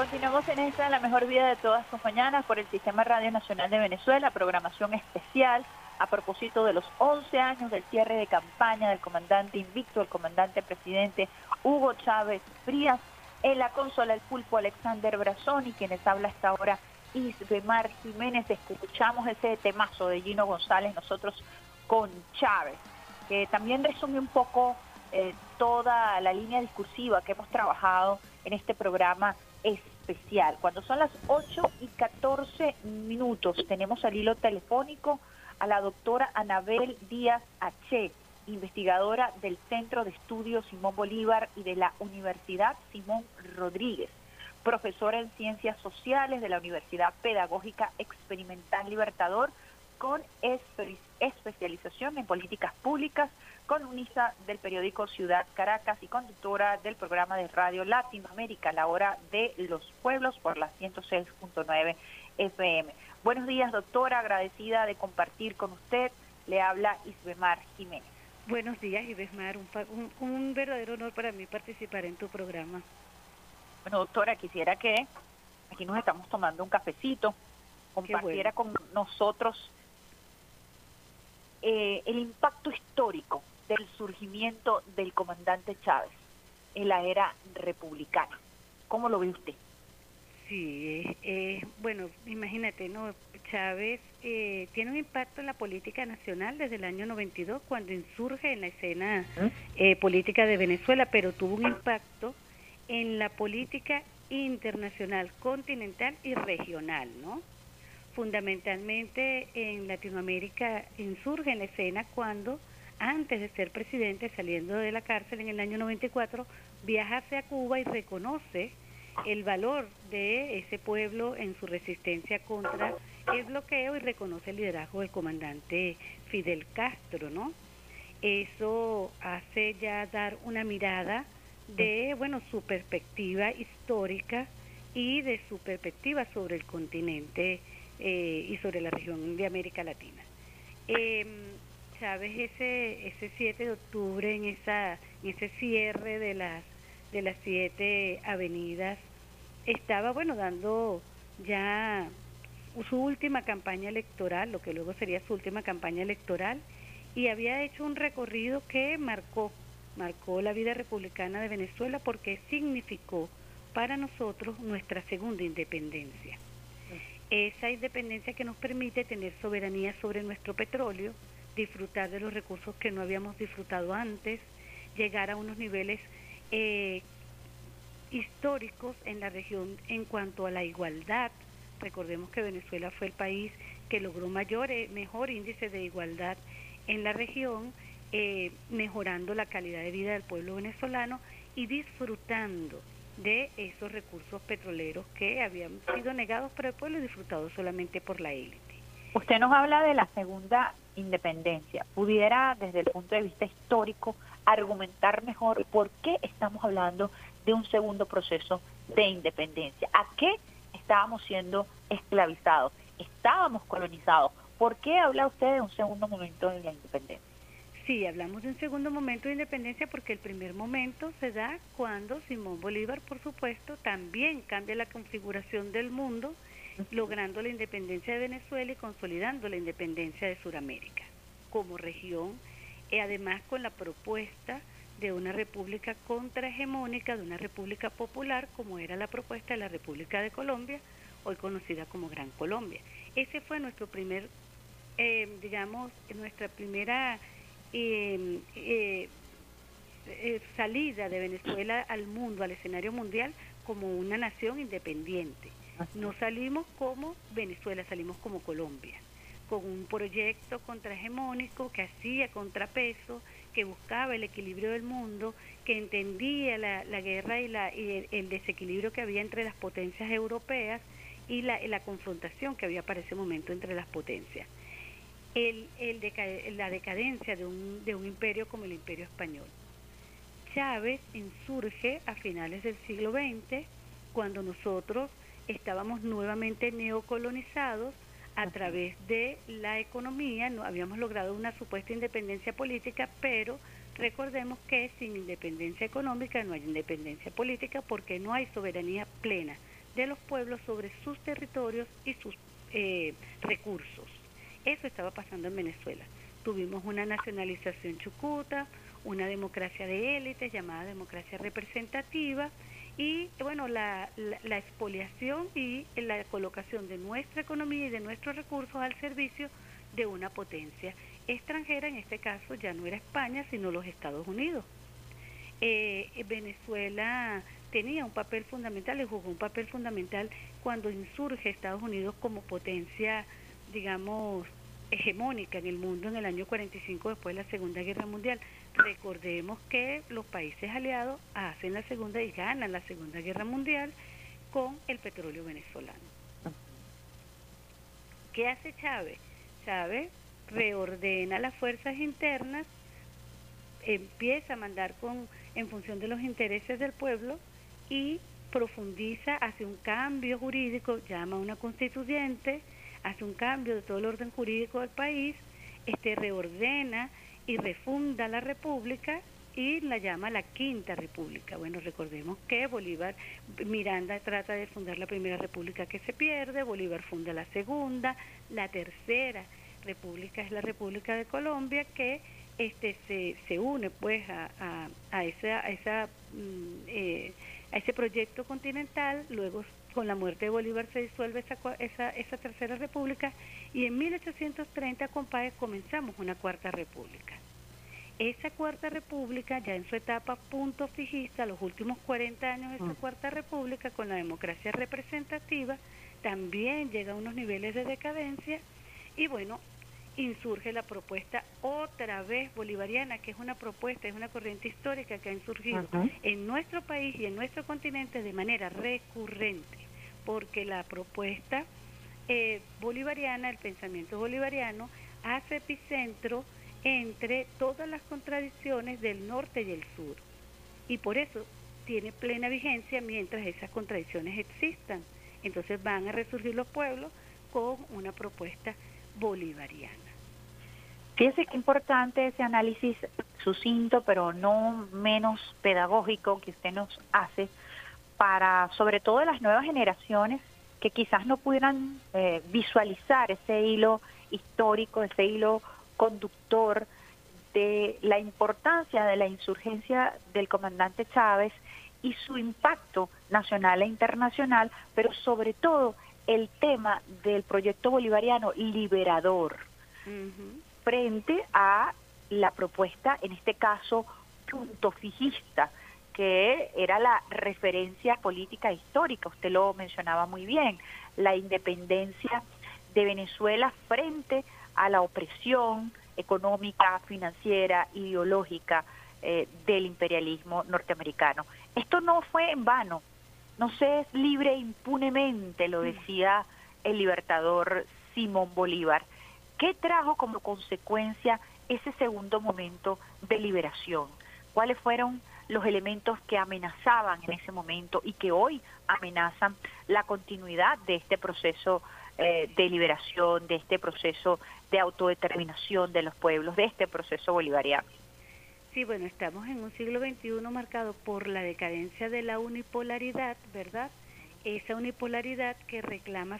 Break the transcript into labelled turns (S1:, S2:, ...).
S1: Continuamos en esta, la mejor vida de todas sus mañanas, por el Sistema Radio Nacional de Venezuela, programación especial a propósito de los 11 años del cierre de campaña del comandante invicto, el comandante presidente Hugo Chávez Frías, en la consola el pulpo Alexander Brazoni, quienes habla hasta ahora Isbemar Jiménez, escuchamos ese temazo de Gino González, nosotros con Chávez, que también resume un poco eh, toda la línea discursiva que hemos trabajado en este programa Cuando son las 8 y 14 minutos, tenemos al hilo telefónico a la doctora Anabel Díaz H., investigadora del Centro de Estudios Simón Bolívar y de la Universidad Simón Rodríguez, profesora en Ciencias Sociales de la Universidad Pedagógica Experimental Libertador, con especialización en políticas públicas, columnista del periódico Ciudad Caracas y conductora del programa de radio Latinoamérica, La Hora de los Pueblos, por la 106.9 FM. Buenos días, doctora, agradecida de compartir con usted. Le habla Isbemar Jiménez.
S2: Buenos días, Isbemar. Un, un, verdadero honor para mí participar en tu programa.
S1: Bueno, doctora, quisiera que aquí nos estamos tomando un cafecito, compartiera con nosotros eh, el impacto histórico del surgimiento del comandante Chávez en la era republicana. ¿Cómo lo ve usted?
S2: Sí, eh, bueno, imagínate, ¿no? Chávez eh, tiene un impacto en la política nacional desde el año 92, cuando insurge en la escena eh, política de Venezuela, pero tuvo un impacto en la política internacional, continental y regional, ¿no? Fundamentalmente en Latinoamérica insurge en la escena cuando antes de ser presidente, saliendo de la cárcel en el año 94, viaja hacia Cuba y reconoce el valor de ese pueblo en su resistencia contra el bloqueo y reconoce el liderazgo del comandante Fidel Castro, ¿no? Eso hace ya dar una mirada de, bueno, su perspectiva histórica y de su perspectiva sobre el continente eh, y sobre la región de América Latina. Eh, Chávez ese ese 7 de octubre en esa ese cierre de las de las siete avenidas estaba bueno dando ya su última campaña electoral, lo que luego sería su última campaña electoral y había hecho un recorrido que marcó marcó la vida republicana de Venezuela porque significó para nosotros nuestra segunda independencia. Esa independencia que nos permite tener soberanía sobre nuestro petróleo, disfrutar de los recursos que no habíamos disfrutado antes, llegar a unos niveles eh, históricos en la región en cuanto a la igualdad. Recordemos que Venezuela fue el país que logró mayor, eh, mejor índice de igualdad en la región, eh, mejorando la calidad de vida del pueblo venezolano y disfrutando de esos recursos petroleros que habían sido negados por el pueblo y disfrutados solamente por la élite.
S1: Usted nos habla de la segunda independencia. ¿Pudiera, desde el punto de vista histórico, argumentar mejor por qué estamos hablando de un segundo proceso de independencia? ¿A qué estábamos siendo esclavizados? ¿Estábamos colonizados? ¿Por qué habla usted de un segundo momento de la independencia?
S2: Sí, hablamos de un segundo momento de independencia porque el primer momento se da cuando Simón Bolívar, por supuesto, también cambia la configuración del mundo logrando la independencia de Venezuela y consolidando la independencia de Sudamérica como región, y además con la propuesta de una república contrahegemónica, de una república popular, como era la propuesta de la República de Colombia, hoy conocida como Gran Colombia. Ese fue nuestro primer, eh, digamos, nuestra primera eh, eh, salida de Venezuela al mundo, al escenario mundial, como una nación independiente. No salimos como Venezuela, salimos como Colombia, con un proyecto contrahegemónico que hacía contrapeso, que buscaba el equilibrio del mundo, que entendía la, guerra y, la, el, desequilibrio que había entre las potencias europeas y la, la confrontación que había para ese momento entre las potencias. El, el la decadencia de un, de un imperio como el imperio español. Chávez insurge a finales del siglo XX, cuando nosotros estábamos nuevamente neocolonizados a través de la economía, no habíamos logrado una supuesta independencia política, pero recordemos que sin independencia económica no hay independencia política porque no hay soberanía plena de los pueblos sobre sus territorios y sus eh, recursos. Eso estaba pasando en Venezuela. Tuvimos una nacionalización chucuta, una democracia de élites llamada democracia representativa y bueno, la, la, expoliación y la colocación de nuestra economía y de nuestros recursos al servicio de una potencia extranjera, en este caso ya no era España, sino los Estados Unidos. Eh, Venezuela tenía un papel fundamental y jugó un papel fundamental cuando insurge Estados Unidos como potencia, digamos, hegemónica en el mundo en el año 45 después de la Segunda Guerra Mundial. Recordemos que los países aliados hacen la Segunda y ganan la Segunda Guerra Mundial con el petróleo venezolano. ¿Qué hace Chávez? Chávez reordena las fuerzas internas, empieza a mandar con en función de los intereses del pueblo y profundiza, hace un cambio jurídico, llama a una constituyente, hace un cambio de todo el orden jurídico del país, este reordena y refunda la república y la llama la quinta república. Bueno, recordemos que Bolívar, Miranda trata de fundar la primera república que se pierde, Bolívar funda la segunda, la tercera república es la República de Colombia que este se, se une pues a, a, esa, a, esa, mm, eh, a ese proyecto continental, luego con la muerte de Bolívar se disuelve esa, esa, esa tercera república y en 1830 compadre comenzamos una cuarta república. Esa cuarta república, ya en su etapa punto fijista, los últimos 40 años de esa mm. cuarta república, con la democracia representativa, también llega a unos niveles de decadencia y bueno, insurge la propuesta otra vez bolivariana, que es una propuesta, es una corriente histórica que ha insurgido en nuestro país y en nuestro continente de manera recurrente, porque la propuesta eh, bolivariana, el pensamiento bolivariano, hace epicentro entre todas las contradicciones del norte y el sur. Y por eso tiene plena vigencia mientras esas contradicciones existan. Entonces van a resurgir los pueblos con una propuesta bolivariana.
S1: Fíjese qué importante ese análisis sucinto, pero no menos pedagógico que usted nos hace para, sobre todo, las nuevas generaciones que quizás no pudieran eh, visualizar ese hilo histórico, ese hilo conductor de la importancia de la insurgencia del comandante Chávez y su impacto nacional e internacional, pero sobre todo el tema del proyecto bolivariano liberador frente a la propuesta, en este caso, punto fijista, que era la referencia política histórica, usted lo mencionaba muy bien, la independencia de Venezuela frente a la opresión económica, financiera, ideológica eh, del imperialismo norteamericano. Esto no fue en vano, no se es libre impunemente, lo decía el libertador Simón Bolívar. ¿Qué trajo como consecuencia ese segundo momento de liberación? ¿Cuáles fueron los elementos que amenazaban en ese momento y que hoy amenazan la continuidad de este proceso eh, de liberación, de este proceso de autodeterminación de los pueblos, de este proceso bolivariano?
S2: Sí, bueno, estamos en un siglo XXI marcado por la decadencia de la unipolaridad, ¿verdad? Esa unipolaridad que reclama